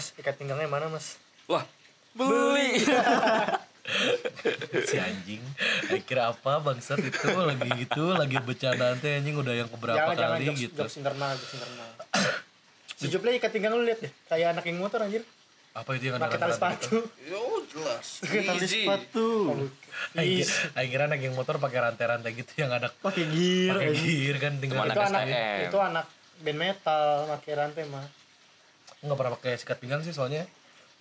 Mas, ikat pinggangnya mana, Mas? Wah, beli. si anjing Saya kira apa bangsat itu lagi gitu lagi bercanda teh anjing udah yang keberapa jangan, jangan, kali jokes, gitu jokes internal, jokes internal. si Juple ikat pinggang lu lihat deh, kayak anak yang motor anjir. apa itu yang ada Pakai tali sepatu. Yo, jelas. Pakai tali sepatu. Is. kira- anak yang motor pakai rantai-rantai gitu yang ada Pakai gear. pakai gear kan tinggal Itu itu anak itu anak band metal pakai rantai mah. Nggak pernah pakai sikat pinggang sih soalnya.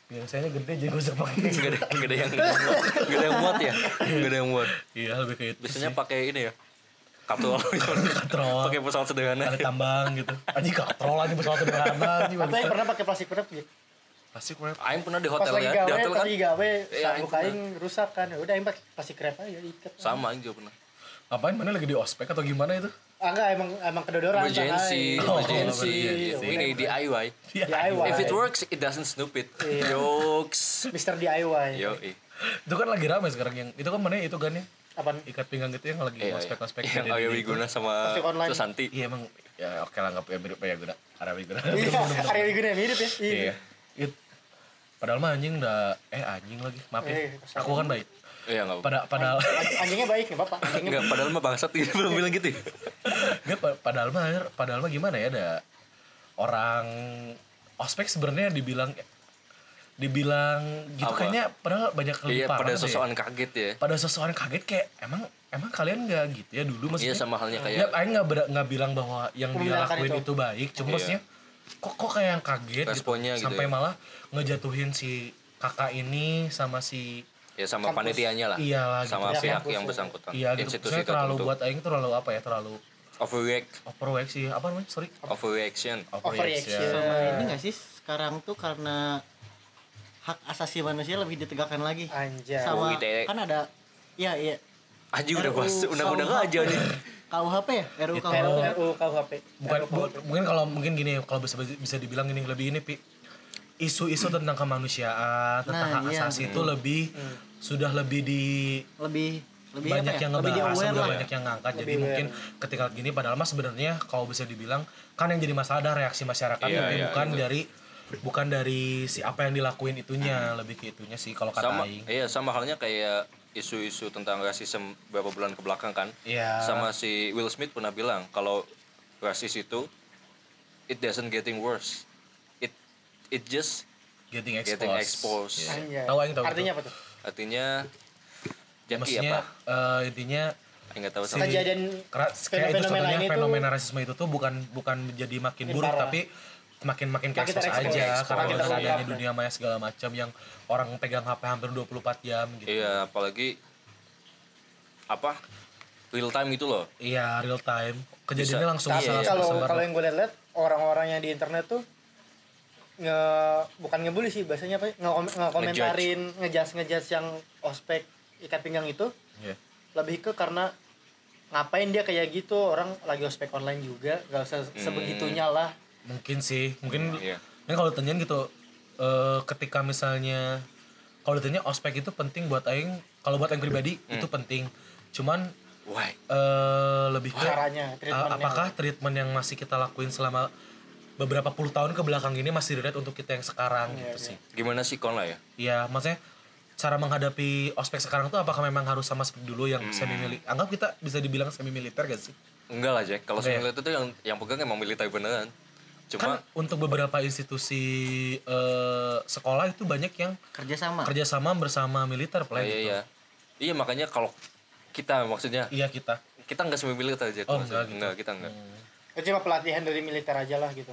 Biasanya gede jadi gue usah pakai. Ada, gak ada yang ada yang muat ya? Ada yang muat. Iya lebih kayak itu biasanya pakai ini ya? Katrol. Katrol. Pakai pesawat sederhana. Tali tambang gitu. Anjing katrol anjing pesawat sederhana. Yang pernah pakai plastik wrap gitu? plastik wrap. Aing pernah di hotel ya di hotel kan? lagi gawe, Iya, sabuk aing aing rusak kan. Ya udah aing pakai plastik wrap aja ikat. sama Aing juga pernah. Ngapain mana lagi di ospek atau gimana itu Ah enggak emang emang kedodoran. emergency Shanghai. Oh, emergency emergency. ini DIY DIY. if it works it doesn't stupid Iya. jokes Mr. DIY. yo itu kan lagi ramai sekarang yang itu kan mana itu kan ya Apaan? ikat pinggang gitu yang lagi Iya, iya. ospek-ospek yang Arya. Wiguna sama. Susanti iya emang ya oke lah nggak ya mirip ya guna Arya Wiguna Iya, Arya Wiguna mirip ya. iya It, padahal mah anjing udah eh anjing lagi maaf ya aku kan baik iya nggak pada padahal An- Anjingnya baik nih Bapak. Anjingnya Enggak, padahal mah bangsat dia belum bilang gitu ya. Nggak, pa- padahal mah padahal mah gimana ya ada orang ospek sebenarnya dibilang dibilang gitu Apa? kayaknya padahal banyak lebih Iya, pada sosokan kaget ya. pada seseorang kaget kayak emang emang kalian nggak gitu ya dulu maksudnya Iya sama halnya ya kayak Aing nggak ber- nggak bilang bahwa yang dia lakuin itu. itu, baik cuma Iya. maksudnya kok kok kayak yang kaget Responnya gitu, gitu sampai ya. malah ngejatuhin si kakak ini sama si ya sama Kampus. panitianya lah. Iya lah, gitu. Sama Ya, pihak kampus yang ya. bersangkutan. iya gitu Institusi terlalu tertentu. buat Aing terlalu apa ya terlalu overreact, overreact sih apa namanya sorry overreaction. Overreaction. Sama ini gak sih sekarang tuh karena hak asasi manusia lebih ditegakkan lagi. Anjay. Sama UITE. kan ada Iya, iya. Anjing udah bahas undang-undang aja nih. KUHP ya? RUU Itu. KUHP. RU RU KUHP. bukan RU KUHP. mungkin kalau mungkin gini kalau bisa bisa dibilang gini lebih ini pi isu-isu tentang kemanusiaan tentang Nah, hak iya. asasi itu lebih sudah lebih di Lebih lebih banyak apa ya? yang lebih ngebahas aware udah lah. banyak yang ngangkat jadi Lebih mungkin ketika gini padahal mah sebenarnya kalau bisa dibilang kan yang jadi masalah adalah reaksi masyarakat Iya, tapi iya, bukan itu. dari bukan dari si apa yang dilakuin itunya lebih ke itunya sih kalau kata Sama aing iya sama halnya kayak isu-isu tentang rasisme beberapa bulan ke belakang kan. Iya. Sama si Will Smith pernah bilang kalau rasis itu it doesn't getting worse. It it just getting exposed, Getting exposed. Iya. Anjay. tahu aing tahu Artinya itu. apa tuh? Artinya Ya, Jaki maksudnya apa? eh, intinya nggak tahu sama. Kejadian Kera- kayak itu fenomena contohnya ini tuh- fenomena rasisme itu tuh bukan bukan menjadi makin buruk parah. tapi makin makin ke terekspos. aja Expose. karena ya. dunia maya segala macam yang orang pegang HP hampir 24 jam gitu. Iya, apalagi apa? Real time gitu loh. Iya, real time. Kejadiannya Bisa. langsung Iya, bisa iya. langsung kalau kalau yang gue lihat orang-orang yang di internet tuh nge bukan ngebully sih bahasanya apa nge ngekomentarin ngejas ngejas yang ospek ikat pinggang itu Iya. lebih ke karena ngapain dia kayak gitu orang lagi ospek online juga gak usah sebegitunya lah Mungkin sih, mungkin Iya. ini kalau ditanyain gitu eh, ketika misalnya kalau ditanya ospek itu penting buat aing, kalau buat aing pribadi Hmm. itu penting. Cuman Why? eh lebih ke Caranya, uh, apakah treatment yang masih kita lakuin selama beberapa puluh tahun ke belakang ini masih relate untuk kita yang sekarang Iya, gitu iya. sih. Gimana sih kon lah ya? Iya, maksudnya cara menghadapi ospek sekarang tuh apakah memang harus sama seperti dulu yang Hmm. semi militer? Anggap kita bisa dibilang semi militer gak sih? Enggak lah, Jack. Kalau ya? militer itu yang yang pegang emang militer beneran. Cuma kan untuk beberapa institusi eh, sekolah itu banyak yang Kerjasama. kerjasama bersama militer Oh, play iya gitu. iya. Iya makanya kalau kita maksudnya Iya kita. kita nggak semi militer aja Oh, enggak gitu. enggak kita enggak. itu cuma pelatihan dari militer aja lah gitu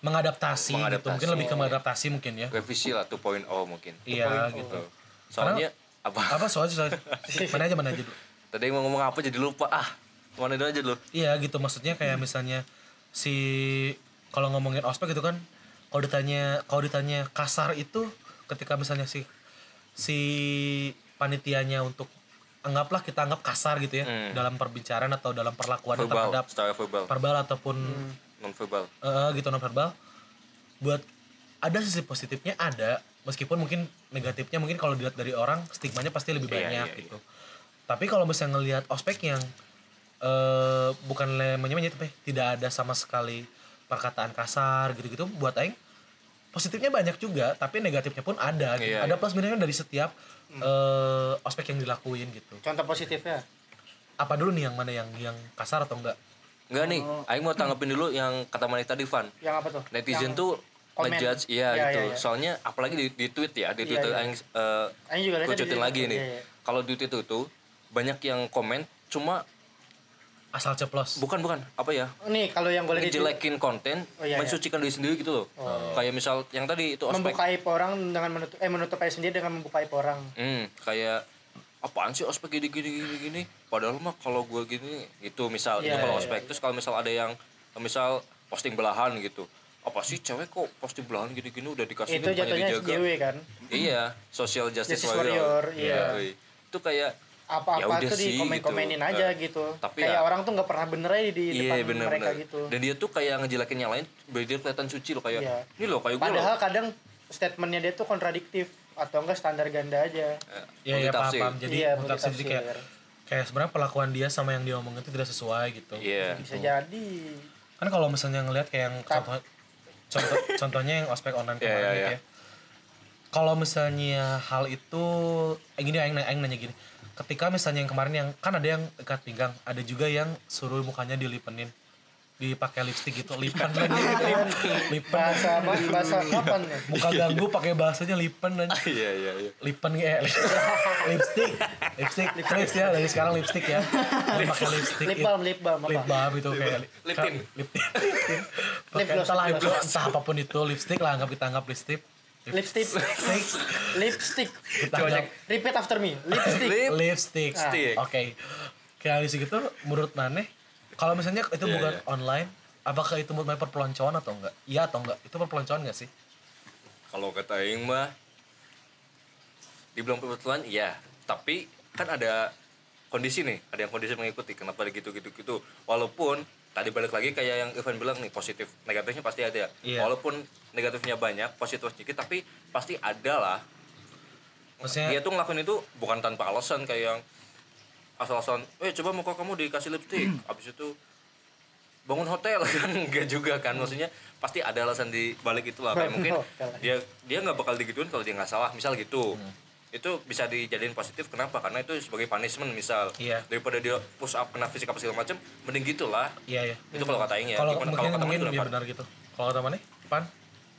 Mengadaptasi, gitu. Mengadaptasi. Mungkin lebih ke mengadaptasi mungkin ya. Revisi lah 2.0 mungkin. Iya Poin- gitu. Tuh. Soalnya apa? Apa soalnya soalnya mana aja mana aja dulu. Tadi mau ngomong apa jadi lupa. Ah, mana itu aja dulu. Iya gitu maksudnya kayak misalnya si kalau ngomongin ospek gitu kan kalau ditanya kalau ditanya kasar itu ketika misalnya si si panitianya untuk anggaplah kita anggap kasar gitu ya Hmm. dalam perbincangan atau dalam perlakuan Verbal, terhadap verbal, verbal ataupun non verbal. eh, gitu non verbal buat ada sisi positifnya ada. Meskipun mungkin negatifnya mungkin kalau dilihat dari orang stigmanya pasti lebih Iya, banyak iya, gitu. Tapi kalau misalnya ngelihat ospek yang eh bukan namanya tapi tidak ada sama sekali perkataan kasar gitu-gitu buat aing positifnya banyak juga tapi negatifnya pun ada gitu. Iya, ada iya. plus minusnya dari setiap eh, ospek yang dilakuin gitu. Contoh positifnya? Apa dulu nih yang mana yang yang kasar atau enggak Enggak nih, Oh. Aing mau tanggepin dulu yang kata Manit tadi Van. yang apa tuh Netizen Yang tuh komen. ngejudge iya Iya, gitu. iya, iya. Soalnya apalagi di, di tweet ya, di Iya, Twitter iya. Aing eh, Aing juga kucutin di- lagi nih. iya, iya. Kalau di Twitter tuh banyak yang komen cuma asal ceplos bukan bukan apa ya? nih kalau yang itu ngejelekin konten, Oh, iya, iya. mensucikan diri sendiri gitu loh. Kayak misal yang tadi itu ospek. membuka aib orang dengan menutup eh menutup aib sendiri dengan membuka aib orang Hmm, kayak apaan sih ospek gini gini gini gini. Padahal mah kalau gua gini itu misal itu Iya, kalau iya, ospek. Terus kalau misal ada yang misal posting belahan gitu. Apa sih cewek kok posting belahan gini-gini udah dikasih itu jatuhnya SJW kan Iya, social justice, Justice warrior. warrior, iya. Wih. Itu kayak Ya apa-apa udah tuh di sih, komen-komenin gitu. aja Eh, gitu tapi kayak ya- orang tuh nggak pernah bener aja di iya depan bener mereka bener. gitu Dan dia tuh kayak ngejelekin yang lain, biar dia kelihatan suci loh kayak Iya. ini loh kayak gue loh. padahal kadang statementnya dia tuh kontradiktif atau enggak standar ganda aja. Ya ya paham paham. Jadi Iya, multitafsir jadi kayak kayak sebenarnya pelakuan dia sama yang dia omongin itu tidak sesuai gitu. Iya. bisa jadi. Kan kalau misalnya ngelihat kayak yang contoh, contoh contohnya yang ospek online Iya, kemarin iya, gitu iya. ya. Kalau misalnya hal itu eh, gini aing, aing nanya gini. Ketika misalnya yang kemarin yang kan ada yang ikat pinggang ada juga yang suruh mukanya dilipenin dipakai lipstick gitu lipen lagi lipen bahasa mas bahasa kapan ya? Muka ganggu pakai bahasanya lipen aja Iya iya iya. lipen ya lipstick. Lipstick. Please ya dari sekarang lipstick ya. Pakai lipstick. Lip balm lip balm lip balm itu kayak lip tint. lip tint Lip gloss, entah apa pun itu lipstick lah anggap kita anggap lipstick. Lipstick. Lipstick. Lipstick repeat after me. Lipstick. Lip. lipstick. Lipstick. oke. Kayak di situ menurut maneh kalau misalnya itu Iya, bukan iya. online apakah itu menurut perpeloncoan atau enggak iya atau enggak itu perpeloncoan enggak sih Kalau kata Aing mah dibilang kebetulan iya, tapi kan ada kondisi nih, ada yang kondisi mengikuti kenapa ada gitu gitu gitu. Walaupun tadi balik lagi kayak yang Ivan bilang nih positif, negatifnya pasti ada. Iya. Walaupun negatifnya banyak, positif sedikit tapi pasti ada lah. maksudnya Dia tuh ngelakuin itu bukan tanpa alasan kayak yang asal-asalan, eh coba muka kamu dikasih lipstick, habis itu bangun hotel. Kan enggak juga kan maksudnya pasti ada alasan di balik itu lah. Kayak mungkin dia dia nggak bakal digituin kalau dia nggak salah misal gitu. Itu bisa dijadiin positif kenapa? Karena itu sebagai punishment misal. Iya. daripada dia push up kena fisik apa segala macam mending gitulah. Iya iya. Itu kalau kata Aing ya. Kalau kalau kata mungkin kenapa? benar gitu. Kalau kata maneh pan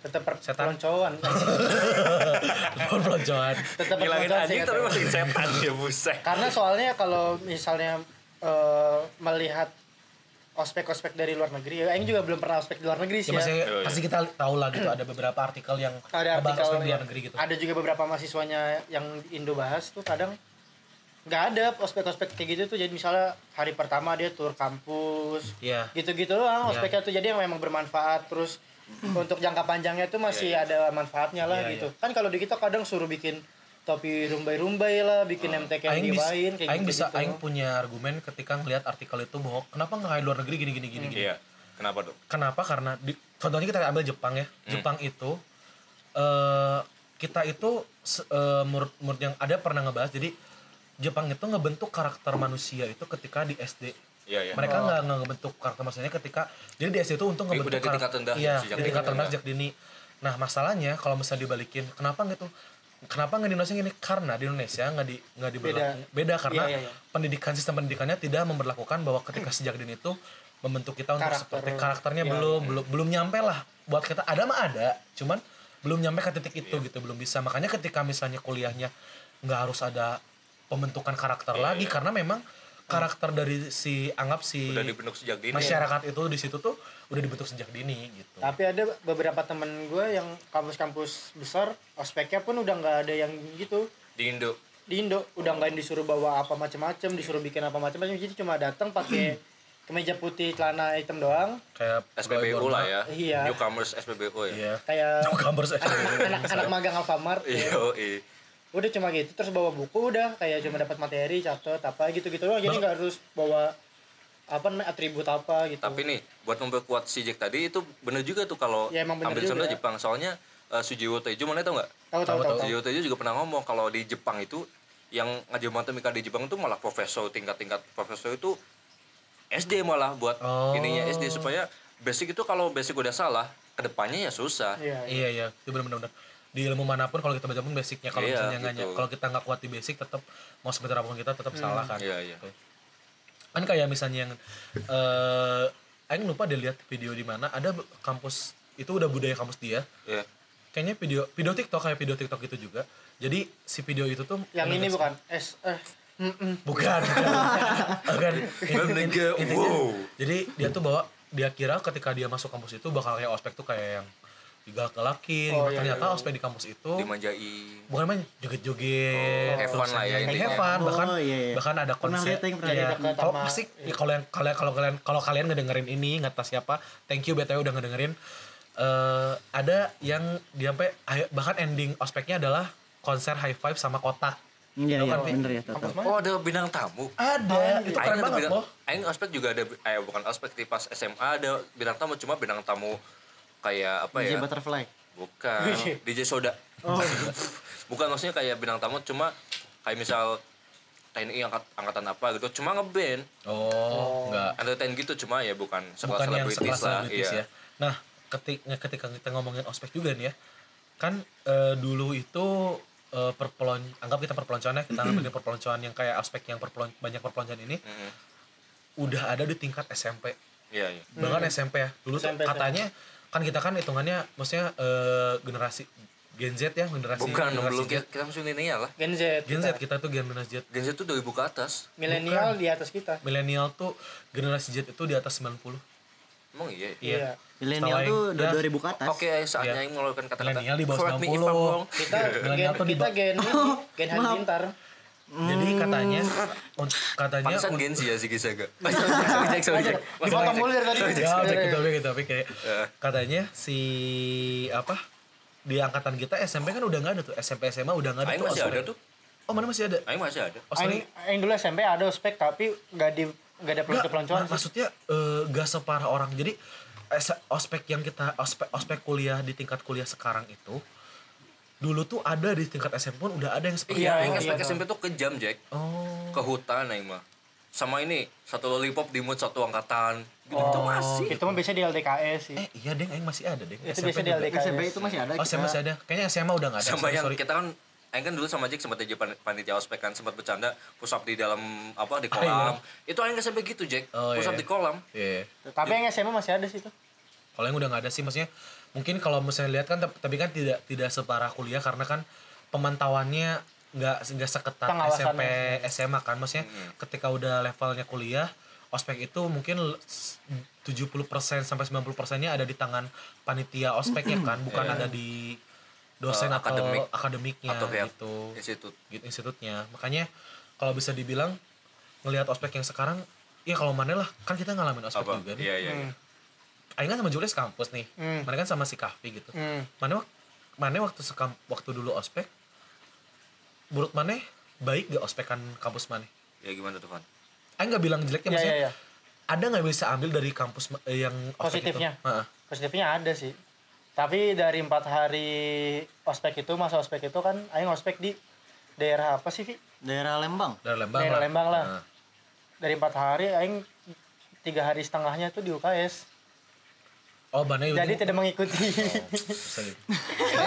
tetap Setan. perpeloncoan perpeloncoan tetap ngilangin anjing tapi masih setan ya buset karena soalnya kalau misalnya eh, melihat ospek-ospek dari luar negeri ya Aing juga belum pernah ospek di luar negeri ya sih ya, maksudnya Iya, iya. pasti kita tahu lah gitu ada beberapa artikel yang ada artikel ospek di luar yang- negeri gitu ada juga beberapa mahasiswanya yang Indo bahas tuh kadang nggak ada ospek-ospek kayak gitu tuh jadi misalnya hari pertama dia tur kampus Iya. gitu-gitu doang Iya. ospeknya tuh jadi yang memang bermanfaat terus untuk jangka panjangnya tuh masih Iya, ada manfaatnya lah Iya, gitu kan kalau di kita kadang suruh bikin topi rumbai-rumbai lah bikin MTK yang Aing bisa, dibain kayak Aing gitu, bisa, Aing punya argumen ketika ngelihat artikel itu bahwa kenapa nggak luar negeri gini gini gini gini. iya kenapa tuh Kenapa? Karena di, contohnya kita ambil Jepang ya. Hmm. Jepang itu eh kita itu eh, menurut, menurut yang ada pernah ngebahas. Jadi Jepang itu ngebentuk karakter manusia itu ketika di SD. Iya iya Mereka nggak nggak ngebentuk karakter manusianya ketika jadi di SD itu untuk ngebentuk udah di tingkat karakter- rendah Iya, sejak di tingkat rendah sejak dini. Nah, masalahnya kalau misalnya dibalikin, kenapa gitu? Kenapa nggak di Indonesia gini? Karena di Indonesia nggak di nggak diberlaku beda, karena Iya, iya, iya. pendidikan sistem pendidikannya tidak memperlakukan bahwa ketika sejak dini itu membentuk kita untuk Karakter. seperti karakternya Iya, belum belum belum nyampe lah buat kita ada mah ada cuman belum nyampe ke titik itu Iya. gitu belum bisa makanya ketika misalnya kuliahnya nggak harus ada pembentukan karakter Iya, lagi iya. karena memang karakter dari si anggap si udah dibentuk sejak dini. masyarakat itu di situ tuh udah dibentuk sejak dini gitu. Tapi ada beberapa temen gue yang kampus-kampus besar ospeknya pun udah nggak ada yang gitu. Di Indo. Di Indo udah nggak disuruh bawa apa macam-macam disuruh bikin apa macam-macam jadi cuma datang pakai kemeja putih celana hitam doang. Kayak SPBU lah ya. Iya. newcomers SPBU ya. Iya. Kayak Newcomers anak-anak magang Alfamart. Iya iya udah cuma gitu terus bawa buku udah kayak cuma dapat materi catat apa gitu gitu doang jadi nggak harus bawa apa namanya atribut apa gitu Tapi nih, buat memperkuat si Jack tadi itu bener juga tuh kalau Ya, emang bener ambil contoh. Jepang. Soalnya uh, Sujiwo Tejo mana tau nggak? tahu tahu tahu tahu. Sujiwo Tejo juga pernah ngomong kalau di Jepang itu yang ngajar matematika di Jepang itu malah profesor tingkat-tingkat profesor itu SD malah buat Oh. ininya SD supaya basic itu kalau basic udah salah ke depannya ya susah Iya. iya. Iya iya, itu benar-benar di ilmu mana pun kalau kita belajar pun basicnya kalau Iya, misalnya nggak gitu. kalau kita nggak kuat di basic tetap mau sebentar apa pun kita tetap salah kan. Iya, iya. Gitu. Kan kayak misalnya yang eh Aing lupa deh lihat video di mana ada be- kampus itu udah budaya kampus dia. ya Kayaknya video video TikTok kayak video TikTok itu juga. Jadi si video itu tuh Yang ini bukan S eh mm, mm. bukan bukan, jadi dia tuh bawa dia kira ketika dia masuk kampus itu bakal kayak ospek tuh kayak yang digalak-galakin Oh, gitu. iya, ternyata iya, iya. ospek di kampus itu dimanjain bukan main joget-joget Oh, fun lah ya have fun Oh, bahkan iya, iya. bahkan ada pernah ya, kalau sama- asik ya, kalau yang kalian kalau kalian kalau kalian ngedengerin ini nggak tahu siapa thank you btw udah ngedengerin. Eh ada yang dia sampai bahkan ending ospeknya adalah konser high five sama kotak. Iya, iya, kan, bener ya, mana? oh ada bintang tamu. Ada itu Aing keren ada banget loh. Aing ospek juga ada eh bukan ospek di pas SMA ada bintang tamu cuma bintang tamu kayak apa DJ ya Butterfly. bukan Wih. DJ Soda bukan maksudnya kayak bintang tamu cuma kayak misal TNI angkat, angkatan apa gitu cuma ngeband oh enggak entertain gitu cuma ya bukan sekelas bukan yang selebritis sekelas lah selebritis iya ya. Nah, ketika ketika kita ngomongin ospek juga nih ya, kan eh, dulu itu eh, perpelon anggap kita perpeloncoan ya, kita ngambil perpeloncoan yang kayak ospek yang perpelon banyak perpeloncoan ini Mm-mm. udah ada di tingkat SMP. iya iya Bahkan SMP ya. Dulu tuh SMP, katanya kan kita kan hitungannya maksudnya eh, generasi Gen Z ya, generasi bukan generasi belum Z. kita, kita masih milenial lah Gen Z. Gen Z kita. kita tuh generasi Z. Gen Z tuh 2000 ke atas Milenial di atas kita. Milenial tuh generasi Z itu di atas 90. emang iya ya? Iya. Milenial tuh ya. 2000 ke atas. Oke, saatnya Iya. yang mengeluarkan kata-kata. Milenial di bawah Correct me if 90. I'm wrong. Kita Milenial gen tuh kita gen gen halilintar. Jadi katanya untuk katanya Pantesan Gen Z ya Ziggy Saga. Sorry, sorry, Jack. Dipotong mulu dari tadi. Ya, cek gitu, gitu, tapi kayak katanya si apa di angkatan kita SMP kan udah nggak ada tuh SMP SMA udah nggak ada Aing tuh masih ada tuh. oh mana masih ada Aing masih ada. oh. Aing, aing dulu SMP ada ospek tapi nggak di nggak ada pelonco-peloncoan. ma- maksudnya eh, nggak separah orang jadi ospek yang kita ospek ospek kuliah di tingkat kuliah sekarang itu dulu tuh ada di tingkat SMP pun udah ada yang seperti Iya, Iya, Aing iya, aspek iya. SMP tuh kejam, Jack. oh Ke hutan Aing mah. Sama ini, satu lollipop di mood satu angkatan. Gitu itu Oh, masih. Itu mah biasanya di LDKS sih. eh iya deh Aing masih ada deh Itu SMP biasa di. LDKS. SMP itu masih ada. oh SMA masih ada kayaknya SMA udah nggak ada Sama sorry, yang sorry. kita kan Aing kan dulu sama Jack sempat jadi pan- panitia ospek kan sempat bercanda push up di dalam apa di Ah, kolam. Itu Aing SMP gitu, Jack. Oh, push up iya. di kolam. Iya. Tapi yang SMA masih ada sih itu. Kalau yang udah nggak ada sih maksudnya mungkin kalau misalnya lihat kan tapi kan tidak tidak separah kuliah karena kan pemantauannya nggak nggak seketat SMP. SMA kan maksudnya ketika udah levelnya kuliah ospek itu mungkin l- s- 70% sampai 90 persennya ada di tangan panitia ospek ya kan bukan Iya. ada di dosen Eh, atau akademik. akademiknya Atau gitu institut. gitu institutnya makanya kalau bisa dibilang ngelihat ospek yang sekarang ya kalau mana lah kan kita ngalamin ospek Apa? juga nih Iya, iya. iya. Hmm. Aing kan sama Julius kampus nih. Hmm. Mana kan sama si Kahfi gitu. Hmm. Mana wak- mana waktu sekam waktu dulu ospek menurut mana baik gak ospekan kampus mana? Ya gimana tuh, Van? Aing nggak bilang jeleknya Iya, maksudnya. iya, iya. Ada nggak bisa ambil dari kampus eh, yang ospek Positifnya. Itu? Heeh. Positifnya ada sih. Tapi dari empat hari ospek itu, masa ospek itu kan aing ospek di daerah apa sih, Vi? Daerah Lembang. Dari Lembang Daerah lah. Lembang lah. Heeh. Dari empat hari aing tiga hari setengahnya itu di UKS. Oh, mana itu? Jadi tidak mengikuti. Gitu.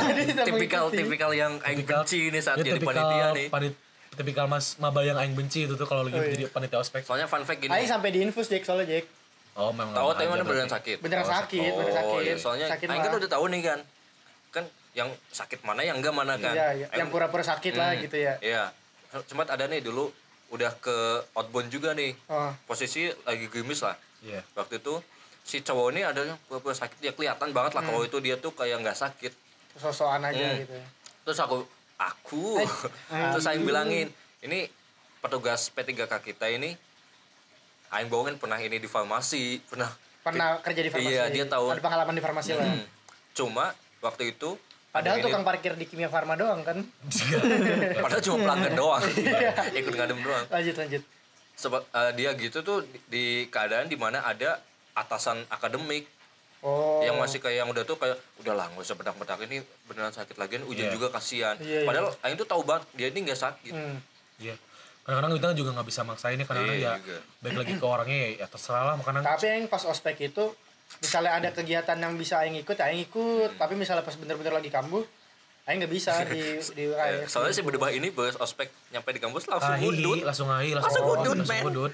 Jadi tidak tipikal mengikuti. tipikal yang aing benci nih saat jadi tipikal panitia nih. panit- tipikal mas maba yang aing benci itu tuh kalau lagi Oh, iya. jadi panitia ospek. Soalnya fun fact gini. Aing sampai di infus Jack soalnya Jack. Oh, memang. Tahu tapi mana beneran sakit. Beneran Oh, sakit, beneran sakit. Oh, iya. soalnya sakit Aing kan udah tahu nih kan. Kan yang sakit mana yang enggak mana kan. Iya, iya. Yang pura-pura sakit lah Hmm, gitu ya. Iya. Sempat ada nih dulu udah ke outbound juga nih. Oh, Posisi lagi gerimis lah. Iya. Waktu itu si cowok ini ada yang pura-pura sakit ya kelihatan banget lah kalau itu dia tuh kayak nggak sakit. sosokan aja Hmm. gitu ya. Terus aku aku terus Aing bilangin ini petugas P3K kita ini Aing bohongin pernah ini di farmasi pernah Pernah kerja di farmasi. Iya, dia tahu. Ada pengalaman di farmasi lah. Hmm. cuma waktu itu Padahal ada ini- tukang parkir di Kimia Farma doang kan. padahal cuma pelanggan doang Iya. ikut ngadem doang Lanjut lanjut. sebab eh, dia gitu tuh di, di keadaan di mana ada atasan akademik Oh. yang masih kayak yang udah tuh kayak udah lah nggak usah bedak-bedak ini beneran sakit lagi ujian Iya. juga kasihan Iya, iya. padahal Aing tuh tahu banget dia ini nggak sakit Hmm. Iya. Kadang-kadang kita juga nggak bisa maksain ya kadang-kadang Iya ya juga. baik lagi ke orangnya ya, ya terserah lah makanan. Tapi yang pas ospek itu misalnya ada kegiatan yang bisa aing ikut ya aing ikut tapi misalnya pas bener-bener lagi kambuh aing nggak bisa di di UKS. soalnya si berdebah ini bahas ospek nyampe di kampus langsung Ahi, mundut langsung ahi, langsung, ngudut, langsung ngudut.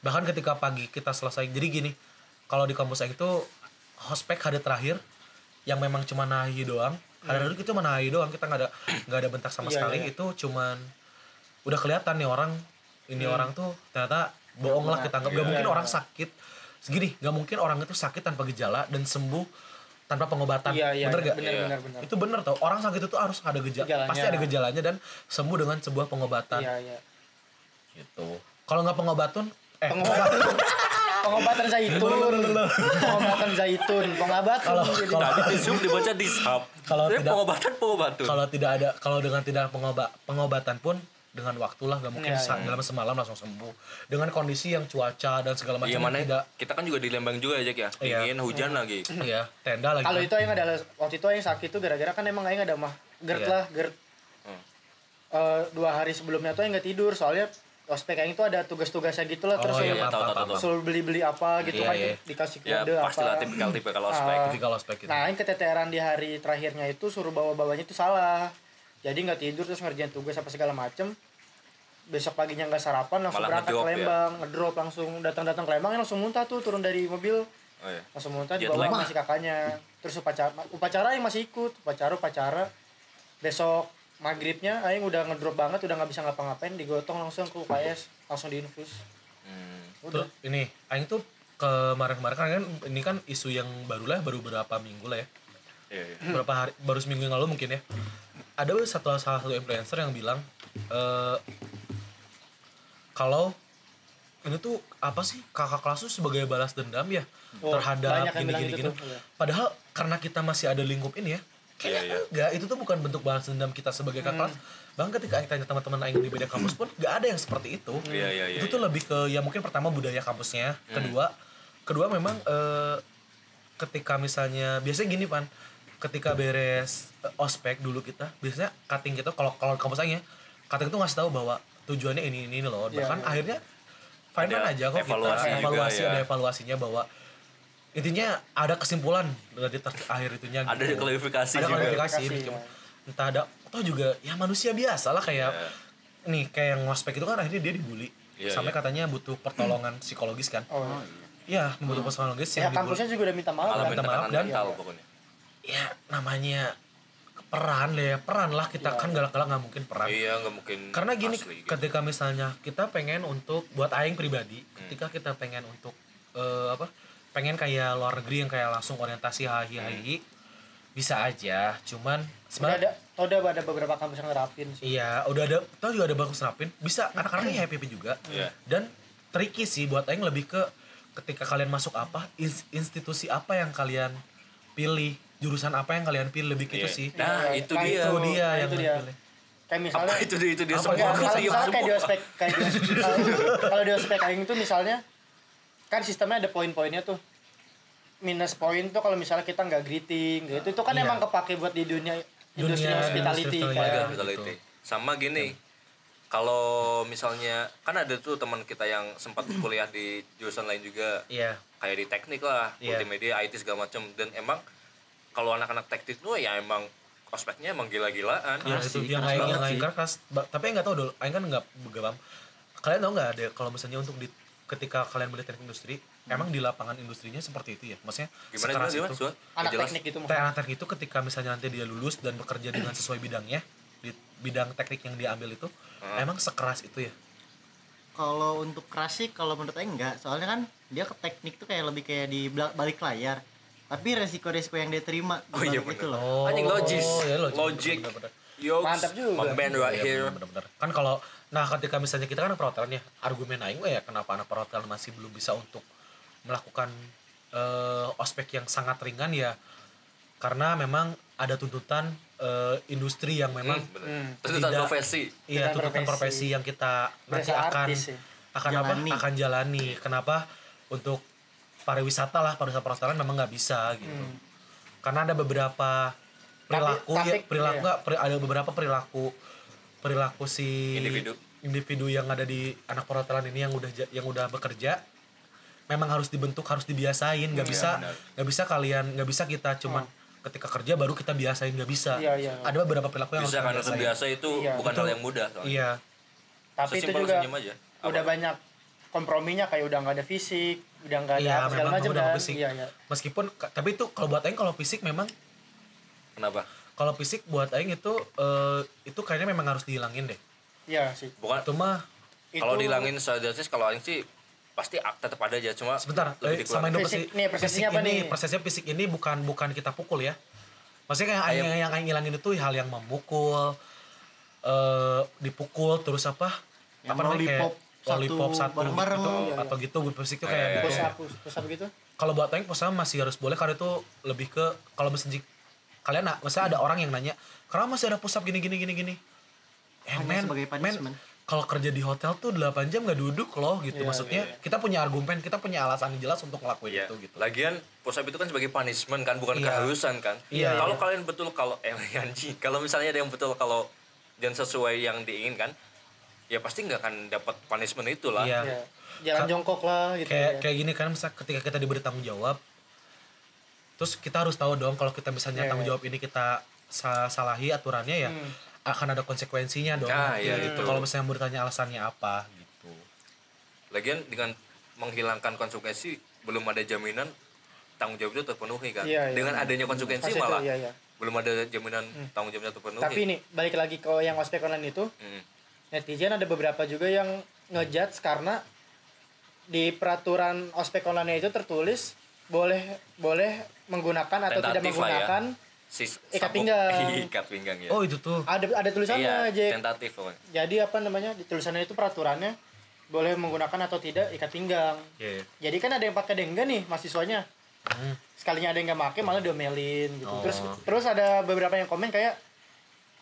Bahkan ketika pagi kita selesai. Jadi gini, kalau di kampus Aing itu hospek hari terakhir yang memang cuma nahi doang. Hari itu cuma nahi doang, kita nggak ada nggak ada bentak sama Iya, sekali. iya. Itu cuman udah kelihatan nih orang ini orang tuh ternyata bohong lah kita nggak nggak Iya, mungkin iya. orang sakit. Segini nggak mungkin orang itu sakit tanpa gejala dan sembuh tanpa pengobatan. Iya iya bener gak bener Iya. bener bener. Itu bener tau. Orang sakit itu harus ada gejala. Gejalanya. pasti ada gejalanya dan sembuh dengan sebuah pengobatan. Iya iya. Gitu. Kalau nggak pengobatan eh pengobatan pengobatan zaitun pengobatan zaitun pengobatan Kalau- kalau- Zoom dibaca di sub. Kalau tidak- pengobatan pengobatan. kalau tidak ada kalau dengan tidak pengobat pengobatan pun dengan waktu lah nggak mungkin Iya, sa- iya. dalam semalam langsung sembuh dengan kondisi yang cuaca dan segala macam Iya yang mana tidak kita kan juga di Lembang juga ya Jack ya. Iya. Dingin, hujan lagi. ya tenda lagi kalau kan. itu aing ada waktu itu aing sakit tuh gara-gara kan emang aing ada mah gerd Iya. lah gerd Hmm. Eh, dua hari sebelumnya tuh aing nggak tidur soalnya ospek aing tuh ada tugas-tugasnya gitu lah terus oh iya suruh- iya, tahu, apa tahu, suruh beli-beli apa gitu Iya, kan iya. dikasih Ya kode apa tipikal-tipikal Ah. ospek. ketika ospek itu Nah, yang keteteran di hari terakhirnya itu suruh bawa-bawanya itu salah. Jadi nggak tidur terus ngerjain tugas apa segala macem. Besok paginya nggak sarapan langsung Malah berangkat ke ya? Lembang, ngedrop langsung datang-datang ke Lembang langsung muntah tuh turun dari mobil Oh iya. langsung muntah Jet dibawa masih kakaknya. Terus upacara upacara yang masih ikut, upacara upacara. Besok maghribnya aing udah ngedrop banget udah nggak bisa ngapa-ngapain digotong langsung ke UKS langsung diinfus Hmm. udah Terus ini aing tuh kemarin-kemarin kan kan ini kan isu yang baru lah baru beberapa minggu lah ya Iya, iya. beberapa hari baru seminggu yang lalu mungkin ya ada satu salah satu influencer yang bilang eh kalau ini tuh apa sih kakak kelas tuh sebagai balas dendam ya Oh, terhadap banyak yang gini bilang gini gitu gini tuh, iya. padahal karena kita masih ada lingkup ini ya kayaknya Iya, iya. enggak itu tuh bukan bentuk balas dendam kita sebagai kakak kelas bahkan ketika Aing tanya teman-teman Aing di beda kampus pun gak ada yang seperti itu Iya, iya, iya, itu tuh iya. lebih ke ya mungkin pertama budaya kampusnya kedua kedua memang eh, ketika misalnya biasanya gini pan ketika beres eh, ospek dulu kita biasanya cutting kita kalau kalau di kampus Aing ya cutting itu ngasih tahu bahwa tujuannya ini ini, ini loh Iya, bahkan iya. akhirnya fine fine Ada aja kok evaluasi kita juga evaluasi ya. ada evaluasinya bahwa intinya ada kesimpulan dari ter- akhir itunya Ada gitu. klarifikasi ada juga. klarifikasi Klarifikasi, cuma ya. entah ada atau juga ya manusia biasa lah kayak Iya. nih kayak yang ngospek itu kan akhirnya dia dibully Iya, sampai iya. katanya butuh pertolongan psikologis kan oh, Iya, membutuhkan psikologis ya yang dibully. kampusnya juga udah minta maaf kan? minta maaf dan- mental pokoknya. Ya namanya peran lah ya, peran lah kita kan galak-galak nggak mungkin peran. Iya, nggak mungkin. Karena gini, asli, gitu. ketika misalnya kita pengen untuk buat aing pribadi, Hmm. ketika kita pengen untuk eh, apa? Pengen kayak luar negeri yang kayak langsung orientasi hahi hahi, bisa aja. Cuman sebenarnya ada udah ada beberapa kampus yang nerapin sih Iya, udah ada, tau juga ada bagus rapin. Bisa anak-anaknya happy happy juga. Iya. Dan tricky sih buat aing lebih ke ketika kalian masuk apa, ins- institusi apa yang kalian pilih, jurusan apa yang kalian pilih lebih gitu Iya. sih. Nah, Iya, itu nah, dia. itu dia nah, yang itu dia. pilih. kayak misalnya Apa itu dia itu dia semua ya? Kalau Iya, misalnya kayak di ospek kayak di ospek kalau- kalau di ospek aing itu misalnya kan sistemnya ada poin-poinnya tuh minus poin tuh kalau misalnya kita nggak greeting gitu itu kan Iya. emang kepake buat di dunia industri hospitality industri kayak Iya, hospitality. gitu. Sama gini, kalau misalnya kan ada tuh teman kita yang sempat kuliah di jurusan lain juga, Iya. kayak di teknik lah, Iya. multimedia, IT segala macem. Dan emang kalau anak-anak teknik tuh ya emang ospeknya emang gila-gilaan. Ya, itu keras banget sih. keras. Ba- Tapi nggak tahu dulu, aing kan nggak begabam. Kalian tahu nggak ada kalau misalnya untuk di ketika kalian beli teknik industri, emang di lapangan industrinya seperti itu ya? Maksudnya Gimana sekeras gimana, itu. gimana? Anak Jelas. teknik itu anak teknik itu ketika misalnya nanti dia lulus dan bekerja dengan sesuai bidangnya di bidang teknik yang dia ambil itu Hmm. emang sekeras itu ya Kalau untuk keras sih kalau menurut saya enggak. Soalnya kan dia ke teknik tuh kayak lebih kayak di balik layar. Tapi resiko-resiko yang dia terima Oh, iya bener. itu loh. Anjing logis. ya, Logic. bener-bener. Yo, Mantap juga. Man right here. bener-bener. kan kalau nah ketika misalnya kita kan perhotelan ya argumen aing ya kenapa anak perhotelan masih belum bisa untuk melakukan eh, ospek yang sangat ringan ya karena memang ada tuntutan eh, industri yang memang Hmm, bener. Hmm. Tuntutan Tidak. profesi. iya Tuntutan tuntutan profesi. profesi yang kita nanti akan artis ya. akan Jalani. apa akan jalani kenapa untuk pariwisata lah pariwisata perhotelan memang nggak bisa gitu Hmm. karena ada beberapa perilaku tapi- ya perilaku iya. nggak, peri- ada beberapa perilaku perilaku si Individu. individu yang ada di anak perhotelan ini yang udah yang udah bekerja memang harus dibentuk harus dibiasain. Nggak bisa benar. nggak bisa kalian nggak bisa kita cuman ketika kerja baru kita biasain nggak bisa. Iya, iya. ada beberapa perilaku yang bisa karena harus kita terbiasa itu Iya. bukan Itu- hal yang mudah soalnya. iya. Tapi itu Sesimpel juga senyum aja. udah banyak komprominya kayak udah nggak ada fisik udah nggak ada iya segala memang macam udah kan. fisik. Iya iya. Meskipun tapi itu kalau buat Aing kalau fisik memang kenapa? kalau fisik buat Aing itu eh, itu kayaknya memang harus dihilangin deh. Iya sih. Bukan itu mah kalau Itu- dihilangin secara kalau aing sih pasti tetap ada aja cuma sebentar lebih eh, sama Indo Fisik- fisik, nih, fisik apa ini nih? persepsinya fisik ini bukan bukan kita pukul ya maksudnya kayak Kayak- yang yang Aing hilangin itu hal yang memukul eh dipukul terus apa Yang apa namanya kayak lollipop satu lollipop satu bareng-bareng. gitu, Iya, iya. atau gitu fisik itu Iya, kayak iya, gitu. push up push up gitu kalau buat push up masih harus boleh karena itu lebih ke kalau misalnya kalian nak misalnya ada orang yang nanya kenapa masih ada push up gini gini gini gini eh men, sebagai men. Kalau kerja di hotel tuh 8 jam nggak duduk loh gitu Iya, maksudnya iya. kita punya argumen kita punya alasan yang jelas untuk ngelakuin Iya. itu gitu Lagian push up itu kan sebagai punishment kan bukan Iya. keharusan kan. Iya, Kalau iya. kalian betul kalau eh anjing, kalau misalnya ada yang betul kalau dan sesuai yang diinginkan, ya pasti nggak akan dapat punishment itu lah. Iya. Iya. jalan Ka- jongkok lah gitu kayak ya. kayak gini kan misal ketika kita diberi tanggung jawab terus kita harus tahu dong kalau kita misalnya Iya, tanggung jawab ini kita sa- salahi aturannya ya Hmm. Akan ada konsekuensinya dong Nah, iya, gitu gitu. kalau misalnya mau ditanya alasannya apa gitu Lagian dengan menghilangkan konsekuensi belum ada jaminan tanggung jawab itu terpenuhi kan. Iya, iya. Dengan adanya konsekuensi Pas itu, malah iya, iya. belum ada jaminan tanggung jawabnya terpenuhi. tapi nih balik lagi ke yang ospek online itu Hmm. netizen ada beberapa juga yang ngejudge karena di peraturan ospek online itu tertulis boleh boleh menggunakan atau tidak Tentatif lah ya. Sis, Ikat sabuk- pinggang. ikat pinggang ya. oh itu tuh ada ada tulisannya iya, aja tentatif pokoknya. jadi apa namanya di tulisannya itu peraturannya boleh menggunakan atau tidak ikat pinggang Iya, iya. jadi kan ada yang pakai ada yang enggak nih mahasiswanya Hmm. sekalinya ada yang nggak pakai malah diomelin gitu Oh. terus terus ada beberapa yang komen kayak